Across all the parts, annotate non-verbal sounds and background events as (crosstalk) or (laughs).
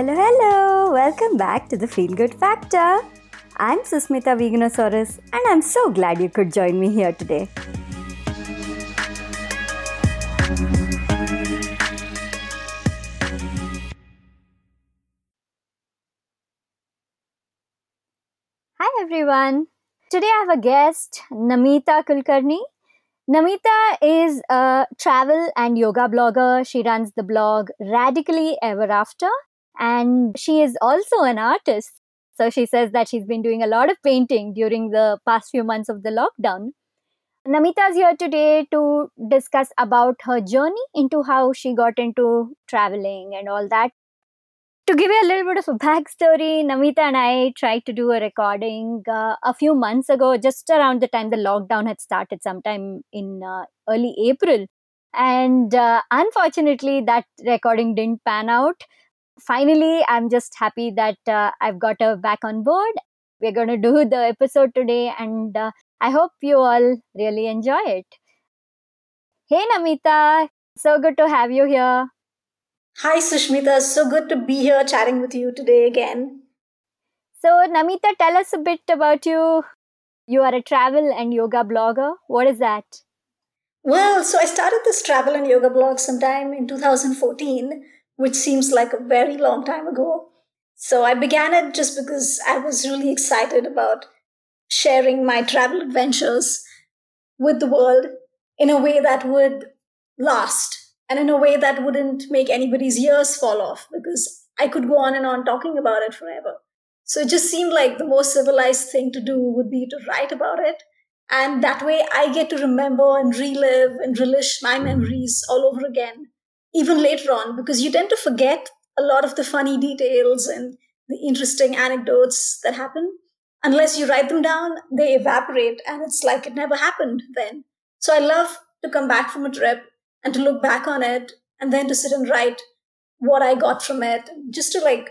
hello, hello! Welcome back to the Feel Good Factor. I'm Susmita Veganosaurus, and I'm so glad you could join me here today. Hi everyone! Today I have a guest, Namita Kulkarni. Namita is a travel and yoga blogger. She runs the blog Radically Ever After, and she is also an artist. So she says that she's been doing a lot of painting during the past few months of the lockdown. Namita is here today to discuss about her journey into how she got into traveling and all that. To give you a little bit of a backstory, Namita and I tried to do a recording uh, a few months ago, just around the time the lockdown had started, sometime in uh, early April. And uh, unfortunately, that recording didn't pan out finally, I'm just happy that uh, I've got her back on board. We're going to do the episode today, and uh, I hope you all really enjoy it. Hey, Namita, so good to have you here. Hi, Sushmita. So good to be here chatting with you today again. So, Namita, tell us a bit about you. You are a travel and yoga blogger. What is that? Well, so I started this travel and yoga blog sometime in 2014 which seems like a very long time ago. So I began it just because I was really excited about sharing my travel adventures with the world in a way that would last and in a way that wouldn't make anybody's ears fall off because I could go on and on talking about it forever. So it just seemed like the most civilized thing to do would be to write about it. And that way I get to remember and relive and relish my memories all over again even later on because you tend to forget a lot of the funny details and the interesting anecdotes that happen. Unless you write them down, they evaporate and it's like it never happened then. So I love to come back from a trip and to look back on it and then to sit and write what I got from it, just to like,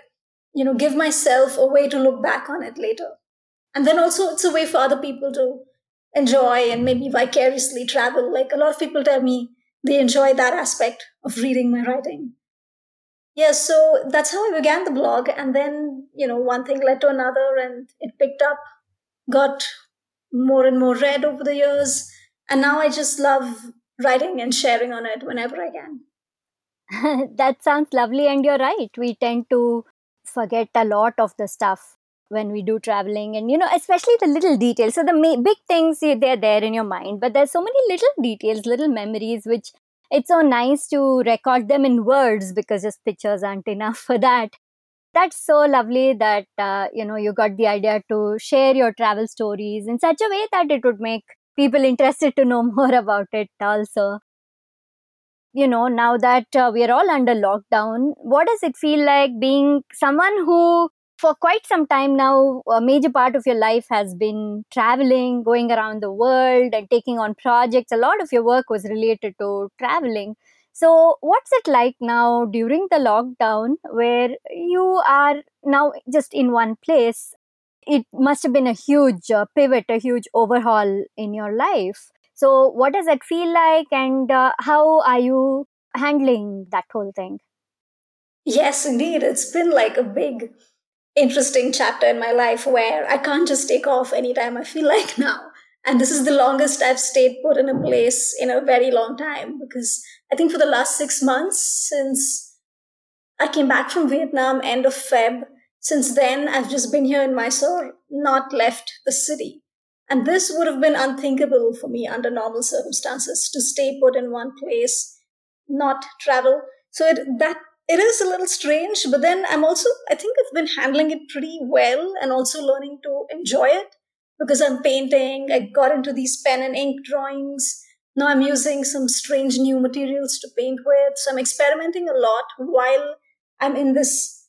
you know, give myself a way to look back on it later. And then also it's a way for other people to enjoy and maybe vicariously travel. Like a lot of people tell me, they enjoy that aspect of reading my writing. Yeah, so that's how I began the blog. And then, you know, one thing led to another and it picked up, got more and more read over the years. And now I just love writing and sharing on it whenever I can. (laughs) that sounds lovely. And you're right. We tend to forget a lot of the stuff when we do traveling and you know especially the little details. So the ma- big things they're there in your mind but there's so many little details little memories which it's so nice to record them in words because just pictures aren't enough (laughs) for that. That's so lovely that uh, you know you got the idea to share your travel stories in such a way that it would make people interested to know (laughs) more about it also. You know now that uh, we are all under lockdown what does it feel like being someone who for quite some time now, a major part of your life has been traveling, going around the world, and taking on projects. A lot of your work was related to traveling. So, what's it like now during the lockdown where you are now just in one place? It must have been a huge uh, pivot, a huge overhaul in your life. So, what does it feel like, and uh, how are you handling that whole thing? Yes, indeed. It's been like a big interesting chapter in my life where I can't just take off anytime I feel (laughs) like now. And this is the longest I've stayed put in a place in a very long time because I think for the last six months since I came back from Vietnam, end of Feb, since then I've just been here in Mysore, not left the city. And this would have been unthinkable for me under normal circumstances to stay put in one place, not travel. So it, that it is a little strange, but then I'm also, I think I've been handling it pretty well and also learning to enjoy it because I'm painting. I got into these pen and ink drawings. Now I'm using some strange new materials to paint with. So I'm experimenting a lot while I'm in this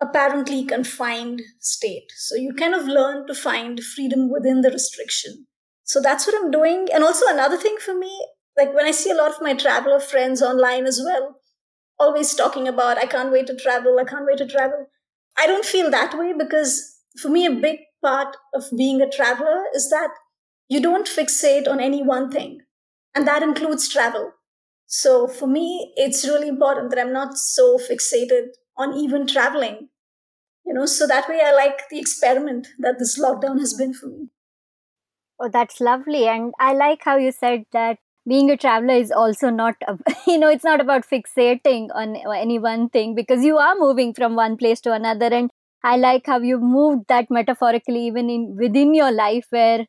apparently confined state. So you kind of learn to find freedom within the restriction. So that's what I'm doing. And also another thing for me, like when I see a lot of my traveler friends online as well, always talking about, I can't wait to travel, I can't wait to travel. I don't feel that way because for me, a big part of being a traveler is that you don't fixate on any one thing, and that includes travel. So for me, it's really important that I'm not so fixated on even traveling. You know, so that way I like the experiment that this lockdown has been for me. Oh, that's lovely. And I like how you said that being a traveler is also not, (laughs) you know, it's not about fixating on any one thing because you are moving from one place to another. And I like how you moved that metaphorically even in within your life where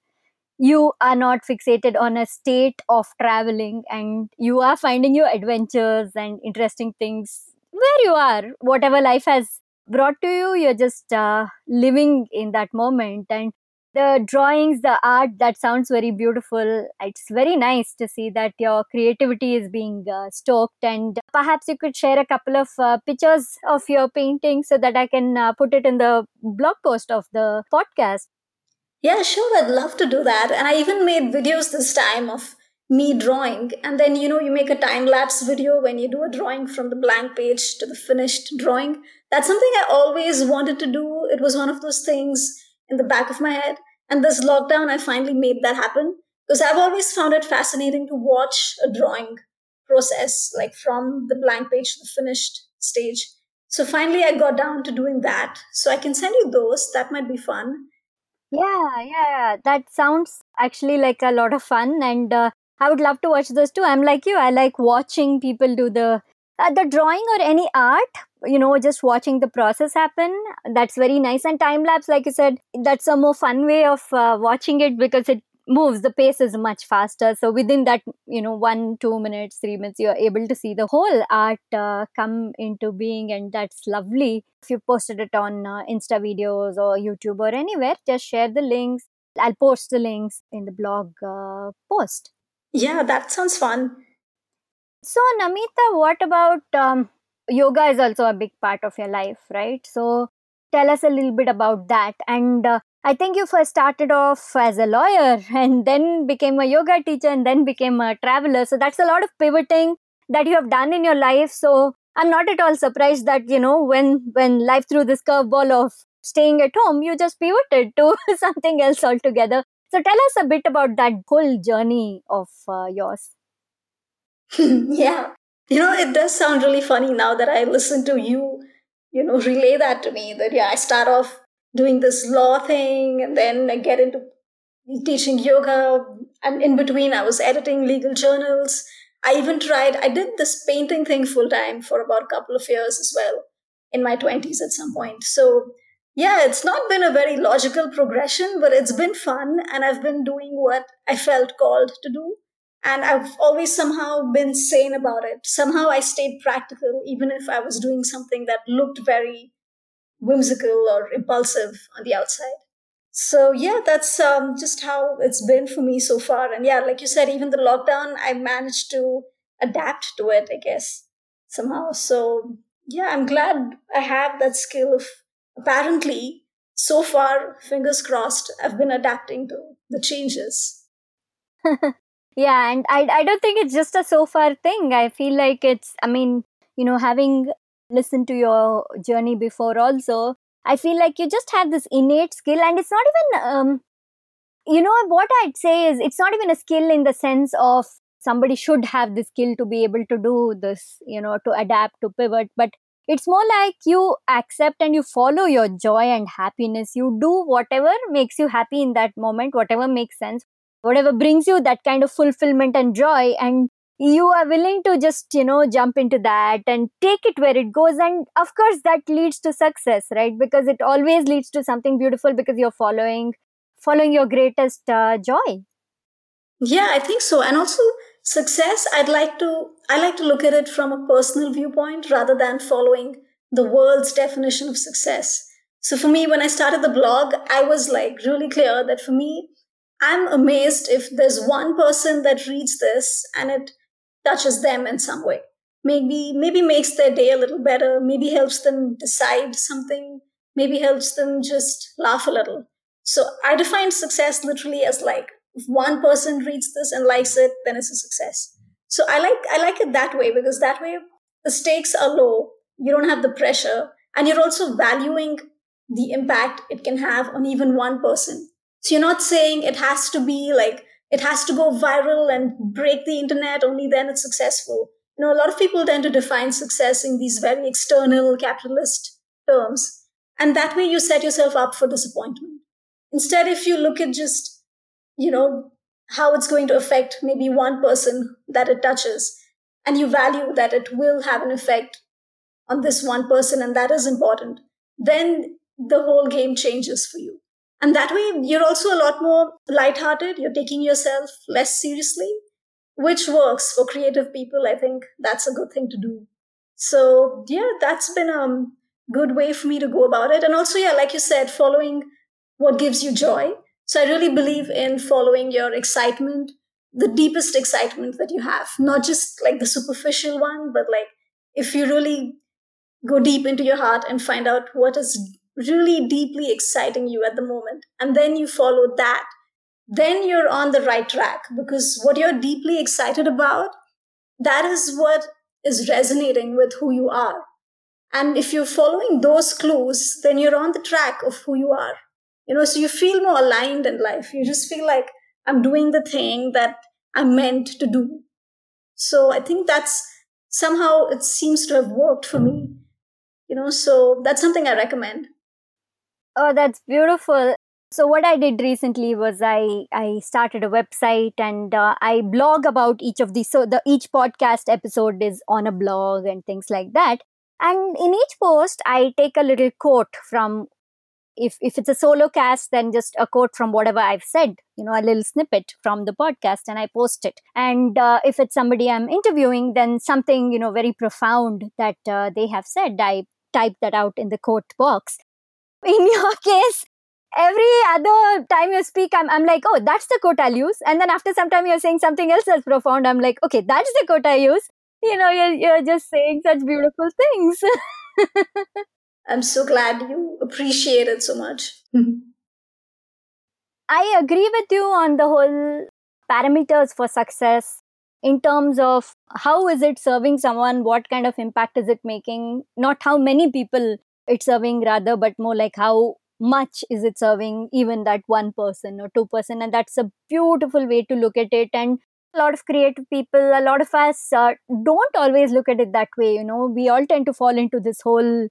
you are not fixated on a state of traveling and you are finding your adventures and interesting things where you are whatever life has brought to you you're just uh, living in that moment and the drawings the art that sounds very beautiful it's very nice to see that your creativity is being uh, stoked and perhaps you could share a couple of uh, pictures of your painting so that i can uh, put it in the blog post of the podcast yeah, sure, I'd love to do that. And I even made videos this time of me drawing. And then, you know, you make a time lapse video when you do a drawing from the blank page to the finished drawing. That's something I always wanted to do. It was one of those things in the back of my head. And this lockdown, I finally made that happen because I've always found it fascinating to watch a drawing process, like from the blank page to the finished stage. So finally, I got down to doing that. So I can send you those. That might be fun. Yeah, yeah, that sounds actually like a lot of fun, and uh, I would love to watch those too. I'm like you, I like watching people do the uh, the drawing or any art. You know, just watching the process happen. That's very nice. And time lapse, like you said, that's a more fun way of uh, watching it because it moves the pace is much faster so within that you know one two minutes three minutes you're able to see the whole art uh, come into being and that's lovely if you posted it on uh, insta videos or youtube or anywhere just share the links i'll post the links in the blog uh, post yeah that sounds fun so namita what about um, yoga is also a big part of your life right so tell us a little bit about that and uh, I think you first started off as a lawyer (laughs) and then became a yoga teacher and then became a traveler. So that's a lot of pivoting that you have done in your life. So I'm not at all surprised that, you know, when when life threw this curveball of staying at home, you just pivoted to (laughs) something else altogether. So tell us a bit about that whole journey of uh, yours. (laughs) yeah. You know, it does sound really funny now that I listen to you, you know, relay that to me that, yeah, I start off doing this law thing and then I get into teaching yoga and in between I was editing legal journals. I even tried I did this painting thing full time for about a couple of years as well in my 20s at some point. So yeah, it's not been a very logical progression, but it's been fun and I've been doing what I felt called to do. And I've always somehow been sane about it. Somehow I stayed practical, even if I was doing something that looked very whimsical or impulsive on the outside. So yeah, that's um, just how it's been for me so far. And yeah, like you said, even the lockdown, I managed to adapt to it, I guess, somehow. So yeah, I'm glad I have that skill of apparently so far, fingers crossed, I've been adapting to the changes. (laughs) yeah, and I I don't think it's just a so far thing. I feel like it's I mean, you know, having listened to your journey before also i feel like you just have this innate skill and it's not even um, you know what i'd say is it's not even a skill in the sense of somebody should have the skill to be able to do this you know to adapt to pivot but it's more like you accept and you follow your joy and happiness you do whatever makes you happy in that moment whatever makes sense whatever brings you that kind of fulfillment and joy and you are willing to just you know jump into that and take it where it goes. And of course that leads to success right? Because it always leads to something beautiful because you're following following your greatest uh, joy. Yeah i think so. And also success i'd like to i like to look at it from a personal viewpoint rather than following the world's definition of success. So for me when i started the blog i was like really clear that for me i'm amazed if there's one person that reads this and it touches them in some way. Maybe maybe makes their day a little better maybe helps them decide something maybe helps them just laugh a little. So i define success literally as like if one person reads this and likes it then it's a success. So i like i like it that way because that way the stakes are low you don't have the pressure and you're also valuing the impact it can have on even one person so you're not saying it has to be like it has to go viral and break the internet only then it's successful you know, a lot of people tend to define success in these very external capitalist terms. And that way you set yourself up for disappointment. Instead, if you look at just, you know, how it's going to affect maybe one person that it touches, and you value that it will have an effect on this one person, and that is important, then the whole game changes for you. And that way, you're also a lot more lighthearted. You're taking yourself less seriously, which works for creative people. I think that's a good thing to do. So, yeah, that's been a good way for me to go about it. And also, yeah, like you said, following what gives you joy. So, I really believe in following your excitement, the deepest excitement that you have, not just like the superficial one, but like if you really go deep into your heart and find out what is really deeply exciting you at the moment, and then you follow that, then you're on the right track because what you're deeply excited about, that is what is resonating with who you are. And if you're following those clues, then you're on the track of who you are. You know, so you feel more aligned in life. You just feel like I'm doing the thing that I'm meant to do. So I think that's somehow it seems to have worked for me. You know, so that's something I recommend. Oh, that's beautiful. So what I did recently was I I started a website and uh, I blog about each of these. So the each podcast episode is on a blog and things like that. And in each post, I take a little quote from if if it's a solo cast then just a quote from whatever i've said you know a little snippet from the podcast and i post it and uh, if it's somebody i'm interviewing then something you know very profound that uh, they have said i type that out in the quote box (laughs) in your case every other time you speak I'm, I'm like oh that's the quote i'll use. And then after some time you're saying something else that's profound. I'm like okay that's the quote i use. You know you're, you're just saying such beautiful things. (laughs) I'm so glad you appreciate it so much. (laughs) I agree with you on the whole parameters for success in terms of how is it serving someone, what kind of impact is it making, not how many people it's serving rather, but more like how much is it serving even that one person or two person and that's a beautiful way to look at it. And a lot of creative people a lot of us uh, don't always look at it that way you know. We all tend to fall into this whole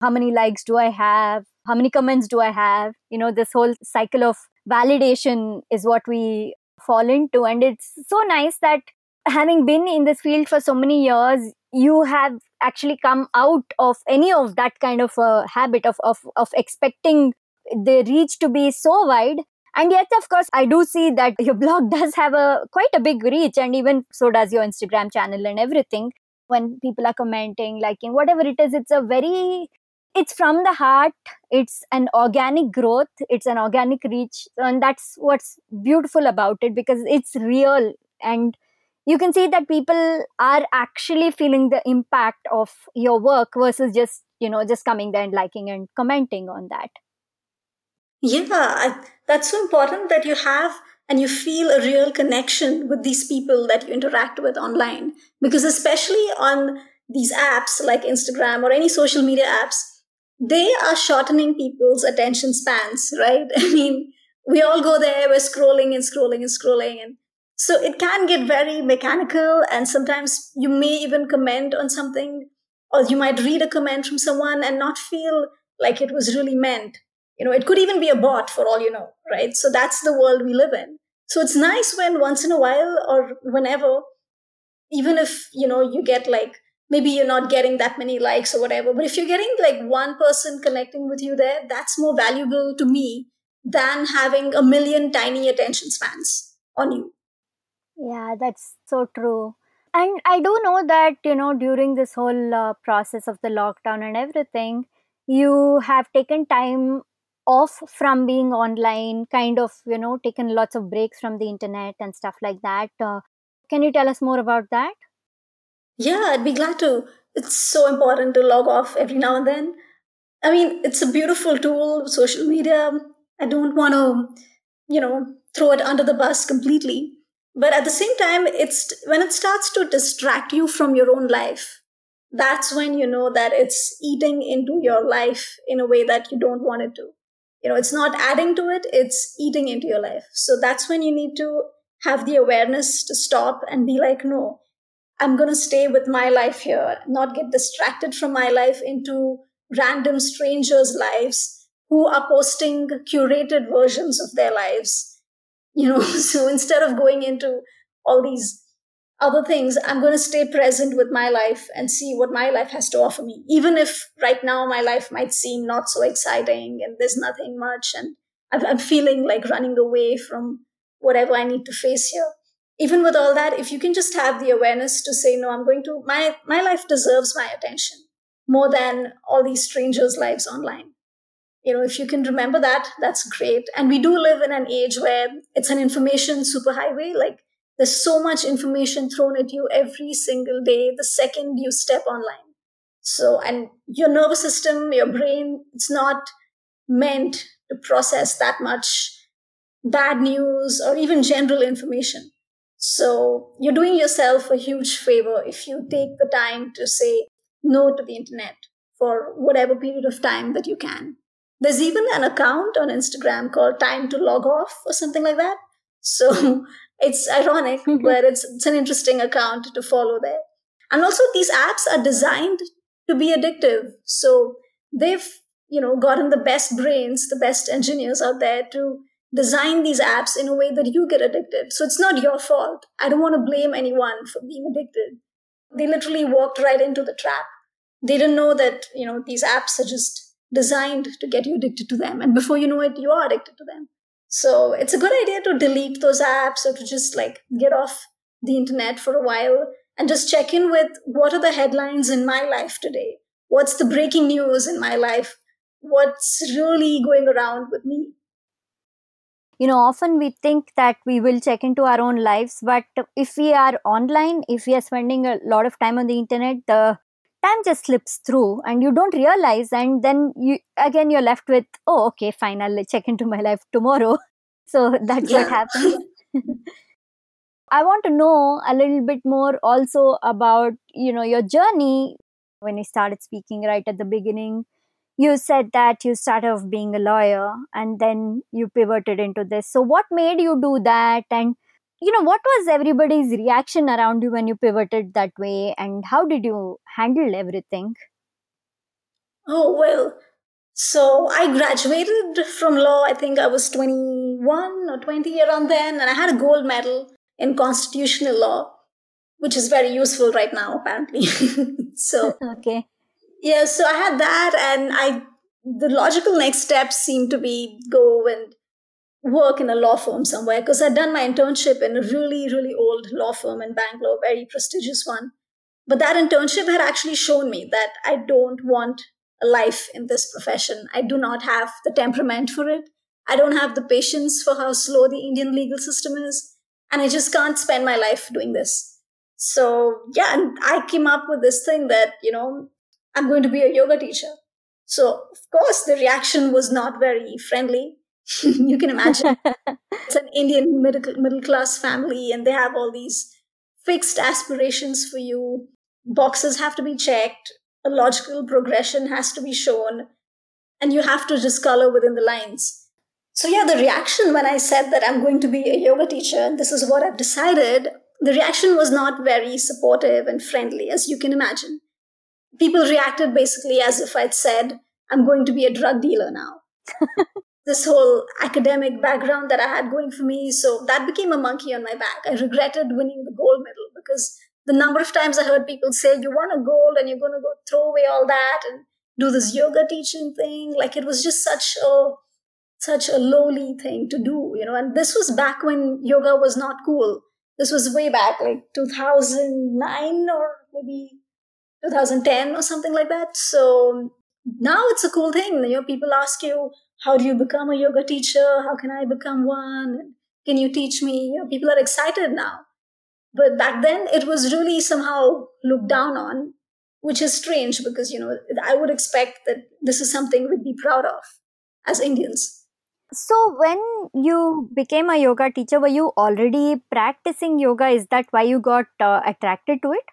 how many likes do i have? How many comments do i have? You know this whole cycle of validation is what we fall into. And it's so nice that having been in this field for so many years you have actually come out of any of that kind of a habit of of, of expecting the reach to be so wide. And yet of course i do see that your blog (laughs) does have a quite a big reach and even so does your instagram channel and everything. When people are commenting liking whatever it is it's a very it's from the heart. It's an organic growth. It's an organic reach. And that's what's beautiful about it because it's real. And you can see that people are actually feeling the impact of your work versus just you know just coming there and liking and commenting on that yeah that's so important that you have and you feel a real connection with these people that you interact with online because especially on these apps like instagram or any social media apps they are shortening people's attention spans, right? (laughs) I mean, we all go there, we're scrolling and scrolling and scrolling. And so it can get very mechanical. And sometimes you may even comment on something, or you might read a comment from someone and not feel like it was really meant. You know, it could even be a bot for all you know, right? So that's the world we live in. So it's nice when once in a while or whenever, even if, you know, you get like maybe you're not getting that many likes or whatever. But if you're getting like one person connecting with you there, that's more valuable to me than having a million tiny attention spans on you. Yeah, that's so true. And I do know that, you know, during this whole uh, process of the lockdown and everything, you have taken time off from being online, kind of, you know, taken lots of breaks from the internet and stuff like that. Uh, can you tell us more about that? Yeah, I'd be glad to. It's so important to log off every now and then. I mean, it's a beautiful tool, social media. I don't want to, you know, throw it under the bus completely. But at the same time, it's when it starts to distract you from your own life, that's when you know that it's eating into your life in a way that you don't want it to. You know, it's not adding to it, it's eating into your life. So that's when you need to have the awareness to stop and be like, no, I'm going to stay with my life here, not get distracted from my life into random strangers' lives who are posting curated versions of their lives. You know, (laughs) so instead of going into all these other things, I'm going to stay present with my life and see what my life has to offer me. Even if right now my life might seem not so exciting and there's nothing much and I'm feeling like running away from whatever I need to face here. Even with all that, if you can just have the awareness to say, no, I'm going to, my, my life deserves my attention more than all these strangers' lives online. You know, if you can remember that, that's great. And we do live in an age where it's an information superhighway. Like there's so much information thrown at you every single day, the second you step online. So, and your nervous system, your brain, it's not meant to process that much bad news or even general information. So you're doing yourself a huge favor if you take the time to say no to the internet for whatever period of time that you can. There's even an account on Instagram called Time to Log Off or something like that. So (laughs) it's ironic, (laughs) but it's, it's an interesting account to follow there. And also, these apps are designed to be addictive. So they've, you know, gotten the best brains, the best engineers out there to design these apps in a way that you get addicted. So it's not your fault. I don't want to blame anyone for being addicted. They literally walked right into the trap. They didn't know that, you know, these apps are just designed to get you addicted to them. And before you know it, you are addicted to them. So it's a good idea to delete those apps or to just like get off the internet for a while and just check in with what are the headlines in my life today? What's the breaking news in my life? What's really going around with me? you know often we think that we will check into our own lives but if we are online if we are spending a lot of time on the internet the time just slips through and you don't realize and then you again you're left with oh okay fine i'll check into my life tomorrow. (laughs) So that's yeah. what happens. (laughs) I want to know a little bit more also about you know your journey. When you started speaking right at the beginning you said that you started off being a lawyer and then you pivoted into this. So what made you do that and you know what was everybody's reaction around you when you pivoted that way? And how did you handle everything? Oh well so i graduated from law. I think i was 21 or 20 around then and i had a gold medal in constitutional law which is very useful right now apparently. (laughs) So (laughs) okay. yeah so i had that and i the logical next step seemed to be go and work in a law firm somewhere because I'd done my internship in a really, really old law firm in Bangalore, very prestigious one. But that internship had actually shown me that I don't want a life in this profession. I do not have the temperament for it. I don't have the patience for how slow the Indian legal system is. And I just can't spend my life doing this. So, yeah, and I came up with this thing that, you know, I'm going to be a yoga teacher. So, of course, the reaction was not very friendly (laughs) you can imagine it's (laughs) an Indian middle, middle class family, and they have all these fixed aspirations for you. Boxes have to be checked, a logical progression has to be shown, and you have to just color within the lines. So, yeah, the reaction when I said that I'm going to be a yoga teacher and this is what I've decided, the reaction was not very supportive and friendly, as you can imagine. People reacted basically as if I'd said, I'm going to be a drug dealer now. (laughs) this whole academic background that I had going for me. So that became a monkey on my back. I regretted winning the gold medal because the number of times I heard people say, You want a gold and you're going to go throw away all that and do this yoga teaching thing. Like it was just such a such a lowly thing to do, you know. And this was back when yoga was not cool. This was way back, like 2009 or maybe 2010 or something like that. So now it's a cool thing. You know, people ask you, how do you become a yoga teacher? How can I become one? Can you teach me? People are excited now. But back then, it was really somehow looked down on, which is strange because, you know, I would expect that this is something we'd be proud of as Indians. So, when you became a yoga teacher, were you already practicing yoga? Is that why you got uh, attracted to it?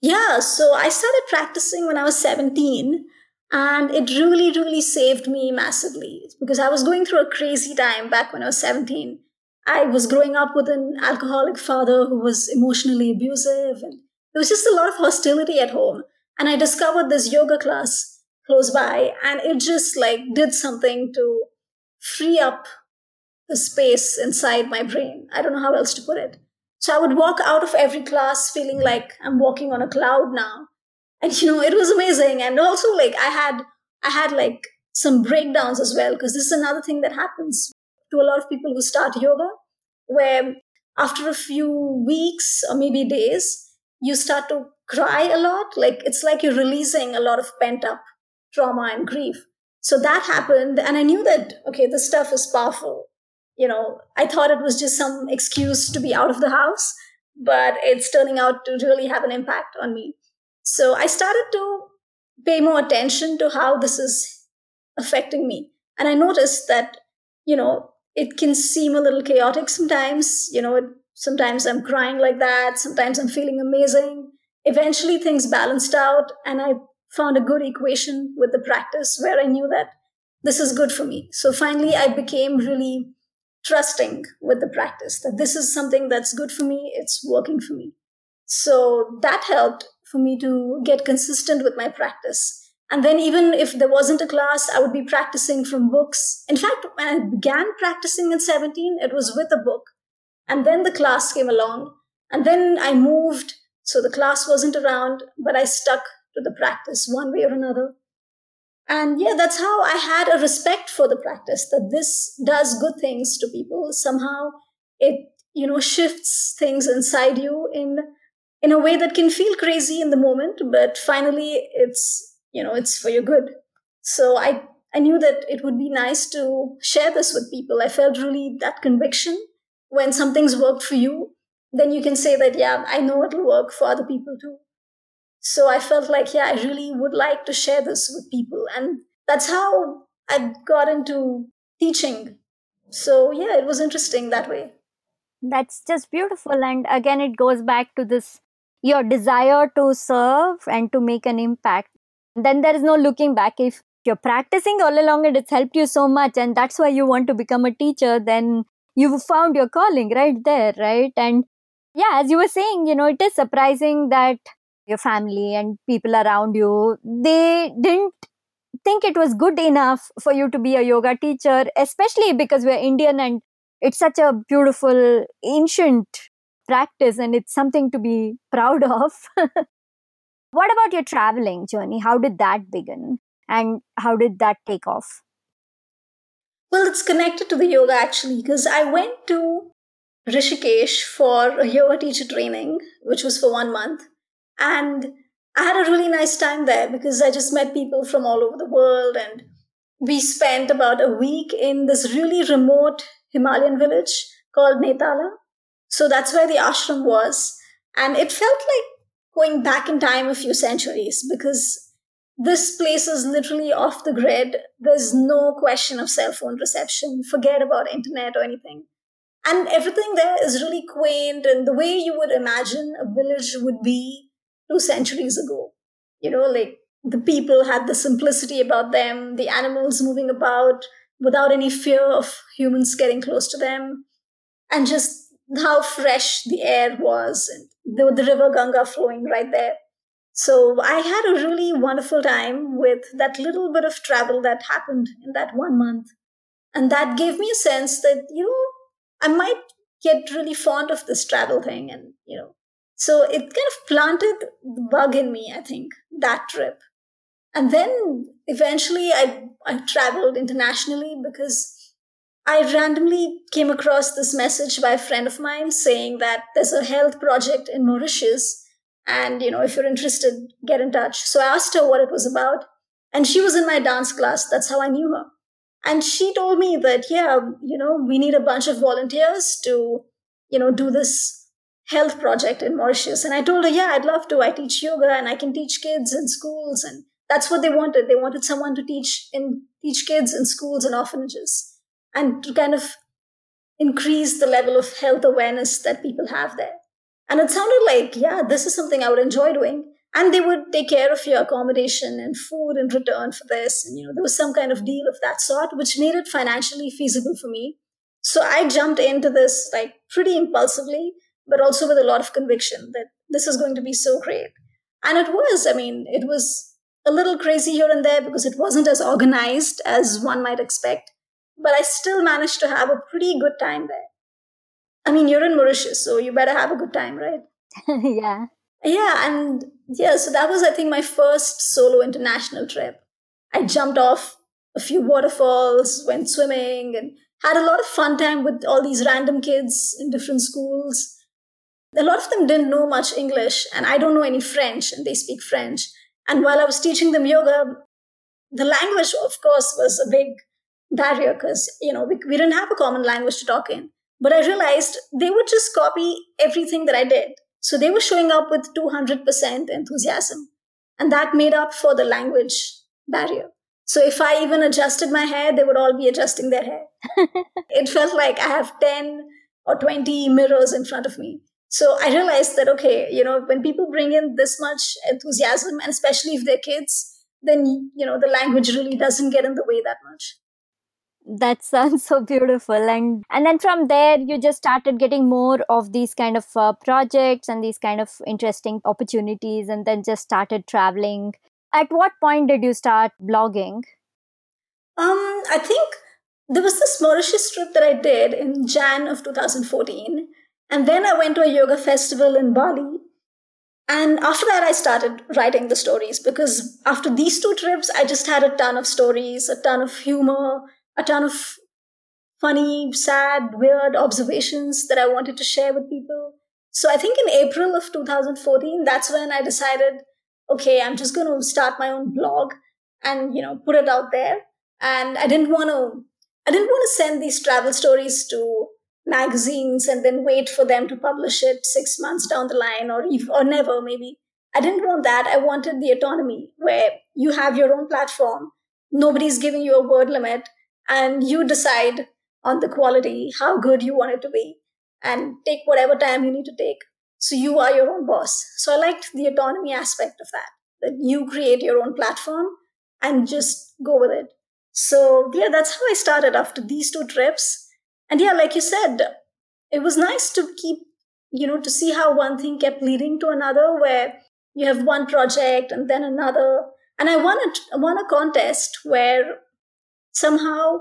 Yeah, so I started practicing when I was 17 and it really, really saved me massively because I was going through a crazy time back when I was 17. I was growing up with an alcoholic father who was emotionally abusive, and there was just a lot of hostility at home. And I discovered this yoga class close by, and it just like did something to free up the space inside my brain. I don't know how else to put it. So I would walk out of every class feeling like I'm walking on a cloud now. And you know, it was amazing. And also like I had I had like some breakdowns as well, because this is another thing that happens to a lot of people who start yoga, where after a few weeks or maybe days, you start to cry a lot. Like it's like you're releasing a lot of pent up trauma and grief. So that happened. And I knew that, okay, this stuff is powerful. You know, I thought it was just some excuse to be out of the house, but it's turning out to really have an impact on me. So I started to pay more attention to how this is affecting me. And I noticed that, you know, it can seem a little chaotic sometimes. You know, sometimes I'm crying like that, sometimes I'm feeling amazing. Eventually, things balanced out, and I found a good equation with the practice where I knew that this is good for me. So finally, I became really trusting with the practice that this is something that's good for me, it's working for me. So that helped for me to get consistent with my practice. And then, even if there wasn't a class, I would be practicing from books. In fact, when I began practicing at 17, it was with a book. And then the class came along. And then I moved. So the class wasn't around, but I stuck to the practice one way or another. And yeah, that's how I had a respect for the practice that this does good things to people. Somehow it, you know, shifts things inside you in in a way that can feel crazy in the moment, but finally it's you know it's for your good. So i i knew that it would be nice to share this with people. I felt really that conviction. When something's worked for you then you can say that yeah i know it'll work for other people too. So i felt like yeah i really would like to share this with people. And that's how i got into teaching. So yeah it was interesting that way. That's just beautiful. And again it goes back to this your desire to serve and to make an impact then there is no looking back. If you're practicing all along and it's helped you so much and that's why you want to become a teacher then you've found your calling right there right? And yeah as you were saying you know it is surprising that your family and people around you they didn't think it was good enough for you to be a yoga teacher especially because we're indian and it's such a beautiful ancient practice and it's something to be proud of (laughs) What about your traveling journey? How did that begin? And how did that take off? Well, it's connected to the yoga actually, because I went to Rishikesh for a yoga teacher training, which was for one month. And I had a really nice time there because I just met people from all over the world. And we spent about a week in this really remote Himalayan village called Netala. So that's where the ashram was. And it felt like going back in time a few centuries because this place is literally off the grid. There's no question of cell phone reception. Forget about internet or anything. And everything there is really quaint and the way you would imagine a village would be two centuries ago. You know, like the people had the simplicity about them, the animals moving about without any fear of humans getting close to them, and just how fresh the air was and the, the river Ganga flowing right there. So I had a really wonderful time with that little bit of travel that happened in that one month. And that gave me a sense that, you know, I might get really fond of this travel thing. And, you know, so it kind of planted the bug in me, I think, that trip. And then eventually I, I traveled internationally because I randomly came across this message by a friend of mine saying that there's a health project in Mauritius. And, you know, if you're interested, get in touch. So I asked her what it was about. And she was in my dance class. That's how I knew her. And she told me that, yeah, you know, we need a bunch of volunteers to, you know, do this health project in Mauritius. And I told her, yeah, I'd love to. I teach yoga and I can teach kids in schools. And that's what they wanted. They wanted someone to teach in teach kids in schools and orphanages and to kind of increase the level of health awareness that people have there. And it sounded like, yeah, this is something I would enjoy doing. And they would take care of your accommodation and food in return for this. And, you know, there was some kind of deal of that sort, which made it financially feasible for me. So I jumped into this like pretty impulsively, but also with a lot of conviction that this is going to be so great. And it was, I mean, it was a little crazy here and there because it wasn't as organized as one might expect, but I still managed to have a pretty good time there. I mean, you're in Mauritius, so you better have a good time, right? (laughs) yeah. Yeah, and yeah, so that was, I think, my first solo international trip. I jumped off a few waterfalls, went swimming, and had a lot of fun time with all these random kids in different schools. A lot of them didn't know much English, and I don't know any French, and they speak French. And while I was teaching them yoga, the language, of course, was a big barrier because, you know, we, we didn't have a common language to talk in. But I realized they would just copy everything that I did. So they were showing up with 200% enthusiasm. And that made up for the language barrier. So if I even adjusted my hair, they would all be adjusting their hair. (laughs) it felt like I have 10 or 20 mirrors in front of me. So I realized that, okay, you know, when people bring in this much enthusiasm, and especially if they're kids, then, you know, the language really doesn't get in the way that much that sounds (laughs) so beautiful. And and then from there you just started getting more of these kind of uh, projects and these kind of interesting opportunities and then just started traveling. At what point did you start blogging? Um i think there was this mauritius trip that i did in jan of 2014 and then I went to a yoga festival in Bali. And after that, I started writing the stories because after these two trips, I just had a ton of stories, a ton of humor, a ton of funny, sad, weird observations that I wanted to share with people. So I think in April of 2014, that's when I decided, okay, I'm just going to start my own blog and, you know, put it out there. And I didn't want to, I didn't want to send these travel stories to magazines and then wait for them to publish it six months down the line or even, or never maybe i didn't want that i wanted the autonomy where you have your own platform nobody's giving you a word limit and you decide on the quality how good you want it to be and take whatever time you need to take. So you are your own boss. So i liked the autonomy aspect of that that you create your own platform and just go with it. So yeah that's how i started after these two trips. And yeah like you said it was nice to keep you know to see how one thing kept leading to another where you have one project and then another. And i won a, won a contest where somehow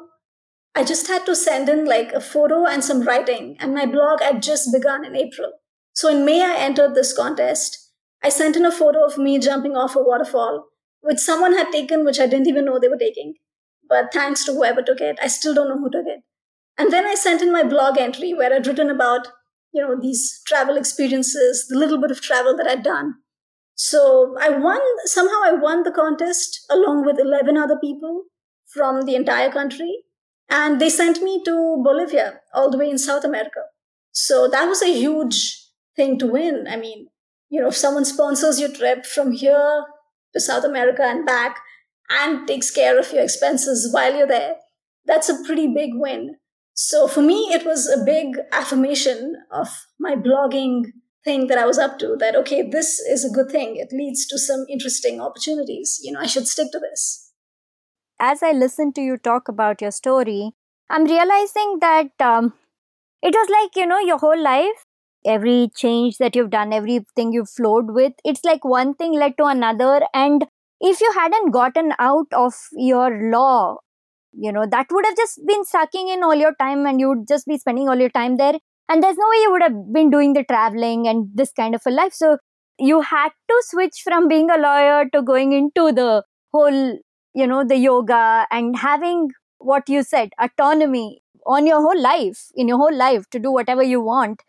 i just had to send in like a photo and some writing and my blog had just begun in april. So in may i entered this contest. I sent in a photo of me jumping off a waterfall which someone had taken which i didn't even know they were taking. But thanks to whoever took it i still don't know who took it. And then I sent in my blog entry where I'd written about, you know, these travel experiences, the little bit of travel that I'd done. So I won, somehow I won the contest along with 11 other people from the entire country. And they sent me to Bolivia, all the way in South America. So that was a huge thing to win. I mean, you know, if someone sponsors your trip from here to South America and back and takes care of your expenses while you're there, that's a pretty big win. So for me, it was a big affirmation of my blogging thing that I was up to that, okay, this is a good thing. It leads to some interesting opportunities. You know, I should stick to this. As I listen to you talk about your story, I'm realizing that um, it was like, you know, your whole life, every change that you've done, everything you've flowed with, it's like one thing led to another. And if you hadn't gotten out of your law you know that would have just been sucking in all your time and you would just be spending all your time there and there's no way you would have been doing the traveling and this kind of a life so you had to switch from being a lawyer to going into the whole you know the yoga and having what you said autonomy on your whole life in your whole life to do whatever you want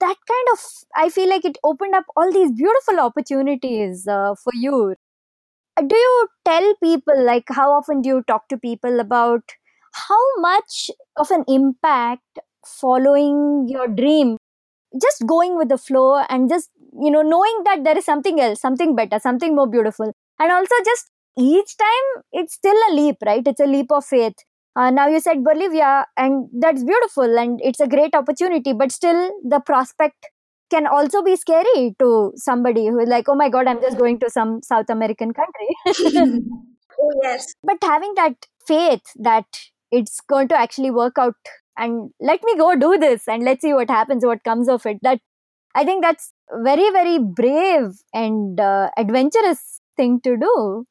that kind of i feel like it opened up all these beautiful opportunities uh, for you. Do you tell people like how often do you talk to people about how much of an impact following your dream just going with the flow and just you know knowing that there is something else something better something more beautiful and also just each time it's still a leap right it's a leap of faith uh, now you said bolivia and that's beautiful and it's a great opportunity but still the prospect can also be scary to somebody who is like, oh my God, I'm just going to some South American country. (laughs) oh, yes. But having that faith that it's going to actually work out and let me go do this and let's see what happens what comes of it that i think that's very very brave and uh, adventurous thing to do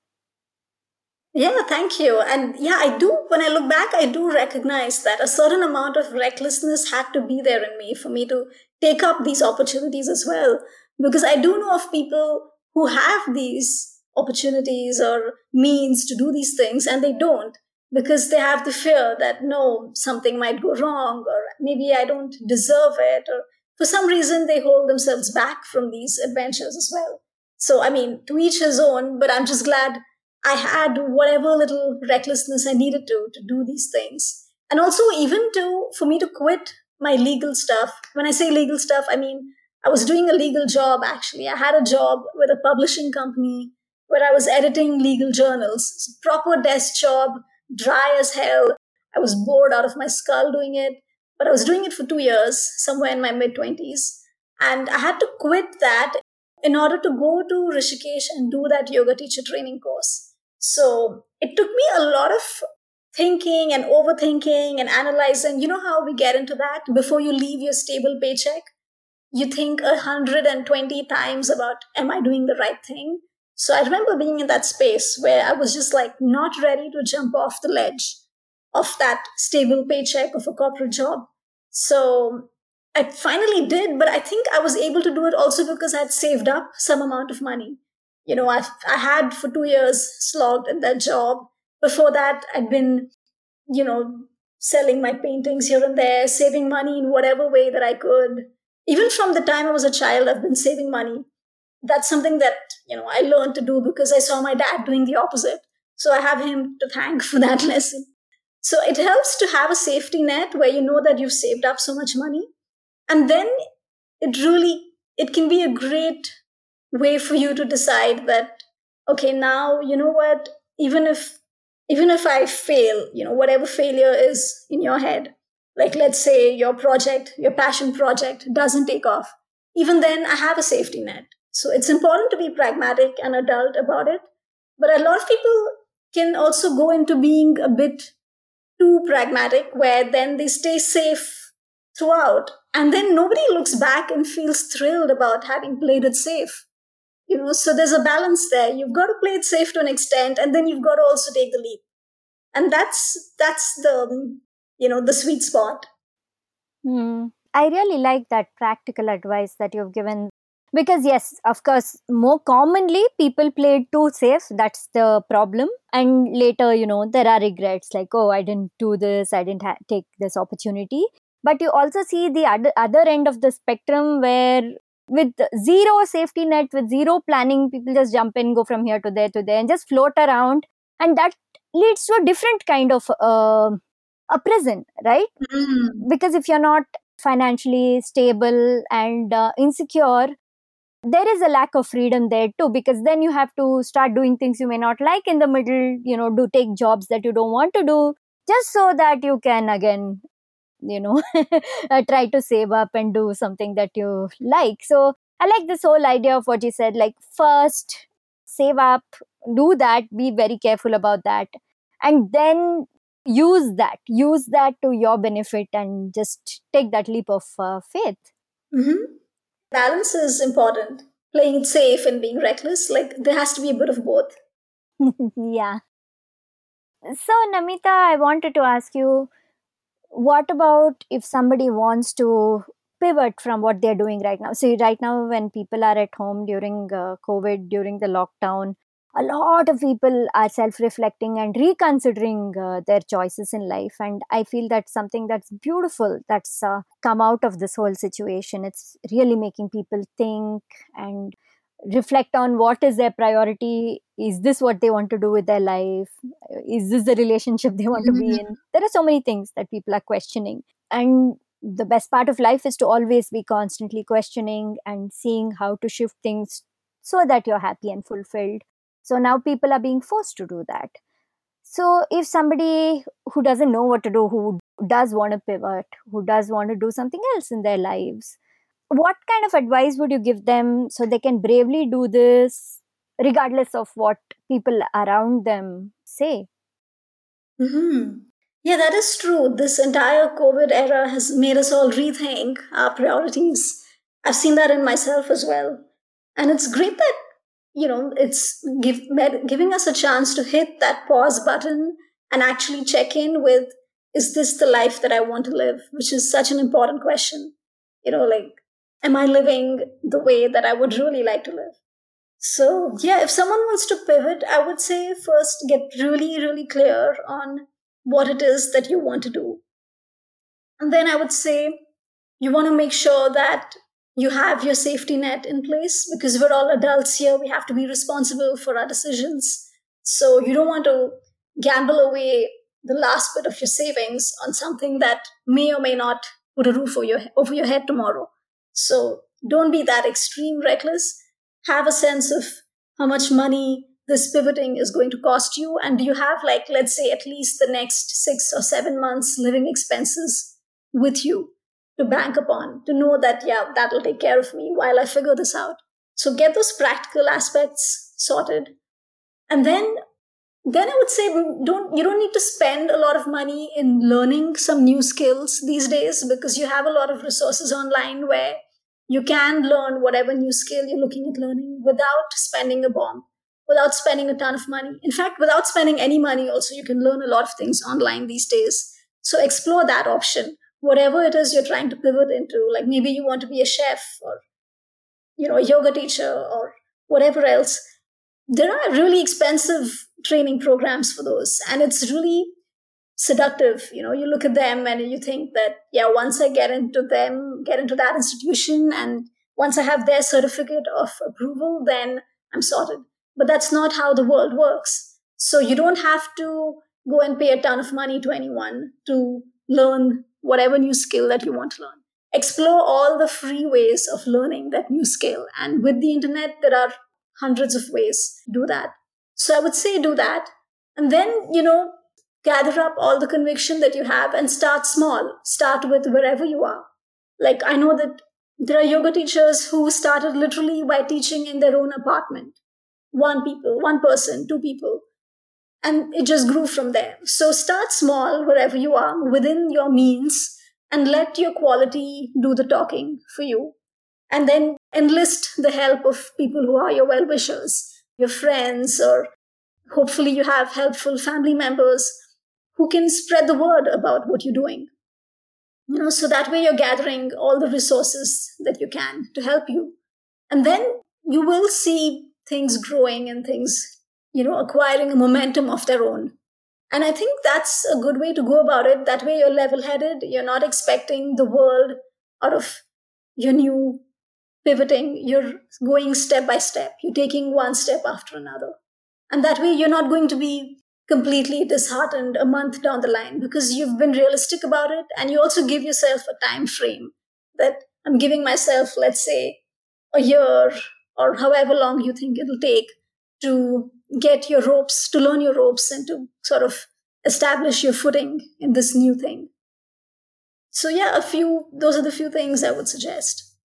yeah, thank you. And yeah, I do, when I look back, I do recognize that a certain amount of recklessness had to be there in me for me to take up these opportunities as well. Because I do know of people who have these opportunities or means to do these things and they don't because they have the fear that no, something might go wrong or maybe I don't deserve it or for some reason they hold themselves back from these adventures as well. So, I mean, to each his own, but I'm just glad I had whatever little recklessness I needed to to do these things. And also even to for me to quit my legal stuff. When I say legal stuff, I mean I was doing a legal job actually. I had a job with a publishing company where I was editing legal journals. proper desk job, dry as hell. I was bored out of my skull doing it, but I was doing it for 2 years, somewhere in my mid 20s. And I had to quit that in order to go to Rishikesh and do that yoga teacher training course. So it took me a lot of thinking and overthinking and analyzing. You know how we get into that before you leave your stable paycheck? You think 120 times about, am I doing the right thing? So I remember being in that space where I was just like not ready to jump off the ledge of that stable paycheck of a corporate job. So I finally did, but I think I was able to do it also because I had saved up some amount of money you know, I I had for two years slogged at that job. Before that, I'd been, you know, selling my paintings here and there, saving money in whatever way that I could. Even from the time I was a child, I've been saving money. That's something that, you know, I learned to do because I saw my dad doing the opposite. So I have him to thank for that (laughs) lesson. So it helps to have a safety net where you know that you've saved up so much money. And then it really, it can be a great way for you to decide that okay now you know what even if even if i fail you know whatever failure is in your head like let's say your project your passion project doesn't take off even then i have a safety net. So it's important to be pragmatic and adult about it. But a lot of people can also go into being a bit too pragmatic where then they stay safe throughout and then nobody looks back and feels thrilled about having played it safe you know so there's a balance there. You've got to play it safe to an extent and then you've got to also take the leap and that's that's the you know the sweet spot. Hmm. i really like that practical advice that you've given. Because yes of course more commonly people play it too safe. That's the problem. And later you know there are regrets like oh i didn't do this. I didn't ha- take this opportunity. But you also see the other, other end of the spectrum where with zero safety net with zero planning people just jump in go from here to there to there and just float around and that leads to a different kind of uh, a prison right mm. because if you're not financially stable and uh, insecure there is a lack of freedom there too because then you have to start doing things you may not like in the middle you know do take jobs that you don't want to do just so that you can again you know (laughs) uh, try to save up and do something that you like. So i like this whole idea of what you said like first save up do that be very careful about that and then use that use that to your benefit and just take that leap of uh, faith. Mm-hmm. balance is important. Playing it safe and being reckless like there has to be a bit of both. (laughs) Yeah. So namita i wanted to ask you what about if somebody wants to pivot from what they're doing right now? See right now when people are at home during uh, covid during the lockdown a lot of people are self-reflecting and reconsidering uh, their choices in life. And i feel that's something that's beautiful that's uh, come out of this whole situation. It's really making people think and reflect on what is their priority. Is this what they want to do with their life? Is this the relationship they want mm-hmm. to be mm-hmm. in? There are so many things that people are questioning. And the best part of life is to always be constantly questioning and seeing how to shift things so that you're happy and fulfilled. So now people are being forced to do that. So if somebody who doesn't know what to do who does want to pivot who does want to do something else in their lives what kind of advice would you give them so they can bravely do this regardless of what people around them say mm-hmm. Yeah, that is true. This entire COVID era has made us all rethink our priorities. I've seen that in myself as well. And it's great that, you know, it's give, giving us a chance to hit that pause button and actually check in with is this the life that I want to live? Which is such an important question. You know, like, am I living the way that I would really like to live? So, yeah, if someone wants to pivot, I would say first get really, really clear on what it is that you want to do. And then I would say you want to make sure that you have your safety net in place because we're all adults here. We have to be responsible for our decisions. So you don't want to gamble away the last bit of your savings on something that may or may not put a roof over your, head tomorrow. So don't be that extreme reckless. Have a sense of how much money this pivoting is going to cost you. And do you have like let's say at least the next six or seven months living expenses with you to bank upon to know that yeah that'll take care of me while i figure this out? So get those practical aspects sorted. And then then i would say mm, don't you don't need to spend a lot of money in learning some new skills these days because you have a lot of resources online where you can learn whatever new skill you're looking at learning without spending a bomb without spending a ton of money. In fact, without spending any money, also, you can learn a lot of things online these days. So explore that option. Whatever it is you're trying to pivot into, like maybe you want to be a chef or, you know, a yoga teacher or whatever else. There are really expensive training programs for those. And it's really seductive. You know, you look at them and you think that, yeah, once I get into them, get into that institution, and once I have their certificate of approval, then I'm sorted but that's not how the world works. So you don't have to go and pay a ton of money to anyone to learn whatever new skill that you want to learn. Explore all the free ways of learning that new skill. And with the internet, there are hundreds of ways to do that. So I would say do that. And then, you know, gather up all the conviction that you have and start small. Start with wherever you are. Like I know that there are yoga teachers who started literally by teaching in their own apartment one people, one person, two people. And it just grew from there. So start small wherever you are within your means and let your quality do the talking for you. And then enlist the help of people who are your well wishers, your friends, or hopefully you have helpful family members who can spread the word about what you're doing. You know, so that way you're gathering all the resources that you can to help you. And then you will see things growing and things, you know, acquiring a momentum of their own. And I think that's a good way to go about it. That way you're level headed. You're not expecting the world out of your new pivoting. You're going step by step. You're taking one step after another. And that way you're not going to be completely disheartened a month down the line because you've been realistic about it. And you also give yourself a time frame that I'm giving myself, let's say, a year or however long you think it'll take to get your ropes, to learn your ropes, and to sort of establish your footing in this new thing. So, yeah, a few, those are the few things I would suggest.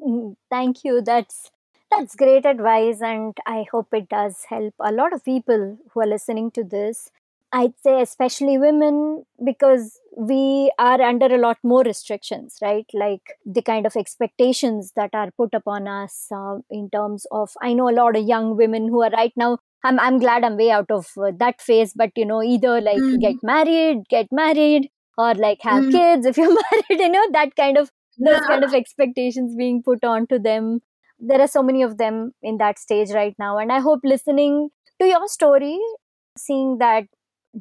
Mm, thank you. That's that's great advice, and I hope it does help a lot of people who are listening to this. I'd say, especially women, because we are under a lot more restrictions, right? Like the kind of expectations that are put upon us uh, in terms of. I know a lot of young women who are right now. I'm I'm glad I'm way out of uh, that phase, but you know, either like mm. get married, get married, or like have mm. kids if you're (laughs) married. You know, that kind of those yeah. kind of expectations being put onto them. There are so many of them in that stage right now, and I hope listening to your story seeing that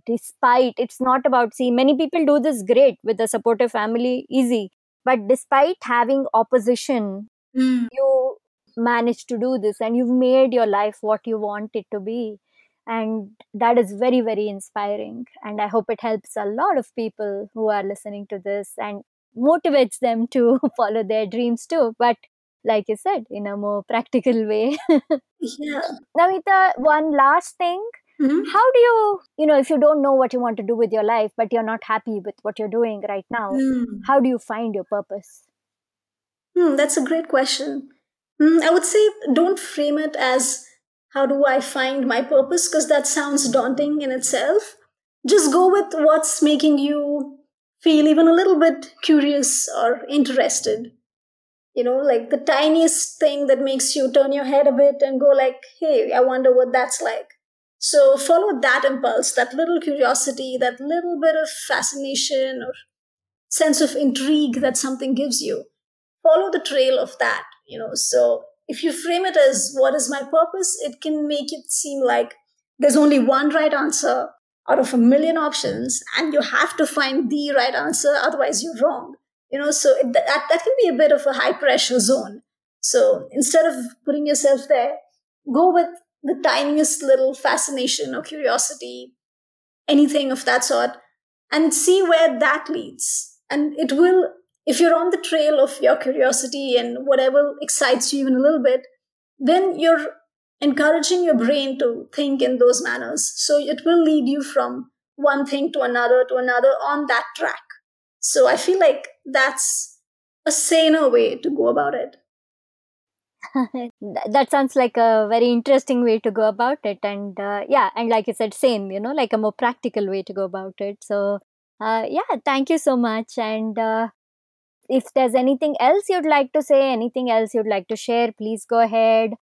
despite it's not about see many people do this great with a supportive family easy. But despite having opposition mm. you managed to do this and you've made your life what you want it to be. And that is very very inspiring. And i hope it helps a lot of people who are listening to this and motivates them to (laughs) follow their dreams too. But like you said in a more practical way yeah namita one last thing Mm-hmm. How do you, you know, if you don't know what you want to do with your life, but you're not happy with what you're doing right now, mm. how do you find your purpose? Mm, that's a great question. Mm, I would say don't frame it as how do I find my purpose, because that sounds daunting in itself. just go with what's making you feel even a little bit curious or interested you know like the tiniest thing that makes you turn your head a bit and go like hey i wonder what that's like. So follow that impulse that little curiosity that little bit of fascination or sense of intrigue that something gives you. Follow the trail of that you know. So if you frame it as what is my purpose it can make it seem like there's only one right answer out of a million options and you have to find the right answer otherwise you're wrong you know so it, that, that can be a bit of a high pressure zone. So instead of putting yourself there go with the tiniest little fascination or curiosity anything of that sort and see where that leads. And it will if you're on the trail of your curiosity and whatever excites you even a little bit then you're encouraging your brain to think in those manners. So it will lead you from one thing to another to another on that track so I feel like that's a saner way to go about it. (laughs) that sounds like a very interesting way to go about it. And uh, yeah and like you said same you know like a more practical way to go about it. So uh, yeah thank you so much. And uh, if there's anything else you'd like to say anything else you'd like to share please go ahead.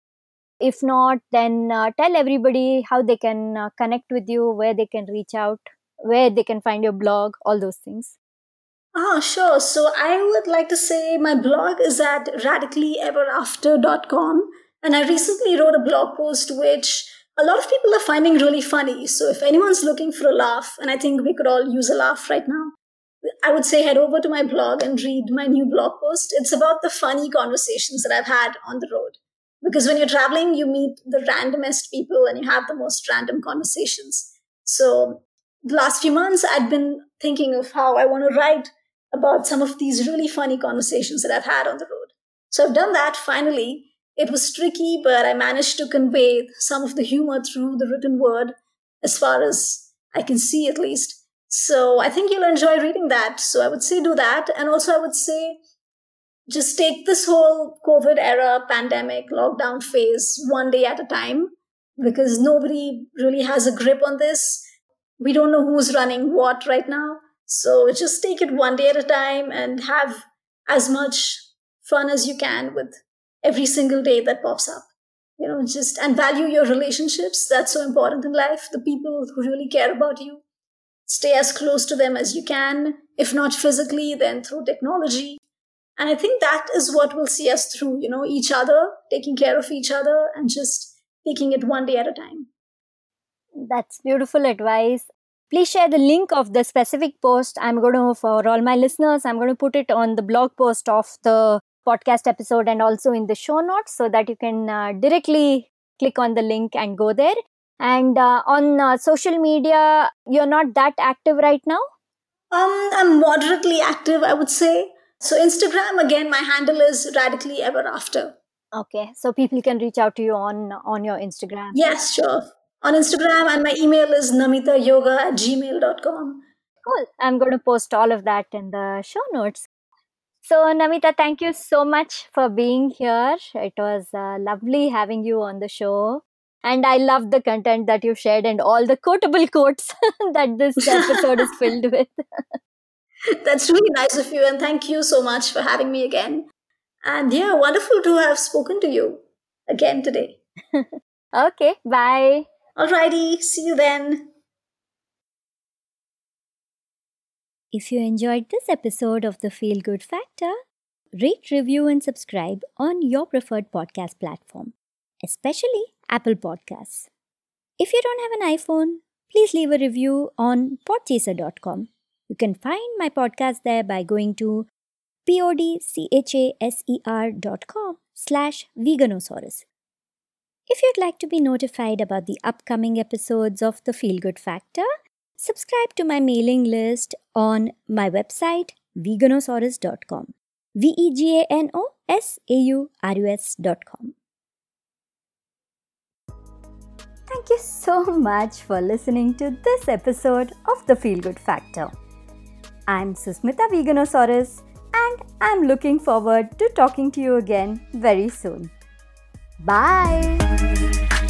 If not then uh, tell everybody how they can uh, connect with you where they can reach out where they can find your blog all those things Ah, sure. So I would like to say my blog is at radicallyeverafter.com. And I recently wrote a blog post which a lot of people are finding really funny. So if anyone's looking for a laugh, and I think we could all use a laugh right now, I would say head over to my blog and read my new blog post. It's about the funny conversations that I've had on the road. Because when you're traveling, you meet the randomest people and you have the most random conversations. So the last few months, I'd been thinking of how I want to write about some of these really funny conversations that I've had on the road. So I've done that finally. It was tricky, but I managed to convey some of the humor through the written word, as far as I can see at least. So I think you'll enjoy reading that. So I would say do that. And also, I would say just take this whole COVID era, pandemic, lockdown phase one day at a time because nobody really has a grip on this. We don't know who's running what right now. So just take it one day at a time and have as much fun as you can with every single day that pops up. You know, just and value your relationships. That's so important in life. The people who really care about you. Stay as close to them as you can. If not physically, then through technology. And I think that is what will see us through, you know, each other, taking care of each other and just taking it one day at a time. That's beautiful advice please share the link of the specific post. I'm going to for all my listeners i'm going to put it on the blog post of the podcast episode and also in the show notes so that you can uh, directly click on the link and go there. And uh, on uh, social media you're not that active right now? Um i'm moderately active i would say. So instagram again my handle is radically ever after. Okay so people can reach out to you on on your instagram. Yes sure on Instagram, and my email is namitayoga at gmail.com. Cool. I'm going to post all of that in the show notes. So, Namita, thank you so much for being here. It was uh, lovely having you on the show. And I love the content that you shared and all the quotable quotes (laughs) that this episode is filled with. (laughs) That's really nice of you. And thank you so much for having me again. And yeah, wonderful to have spoken to you again today. (laughs) okay, bye. Alrighty, see you then. If you enjoyed this episode of the Feel Good Factor, rate, review, and subscribe on your preferred podcast platform, especially Apple Podcasts. If you don't have an iPhone, please leave a review on podchaser.com. You can find my podcast there by going to podchaser.com slash veganosaurus. If you'd like to be notified about the upcoming episodes of The Feel Good Factor, subscribe to my mailing list on my website veganosaurus.com. V E G A N O S A U R U S.com. Thank you so much for listening to this episode of The Feel Good Factor. I'm Susmita Veganosaurus and I'm looking forward to talking to you again very soon. Bye.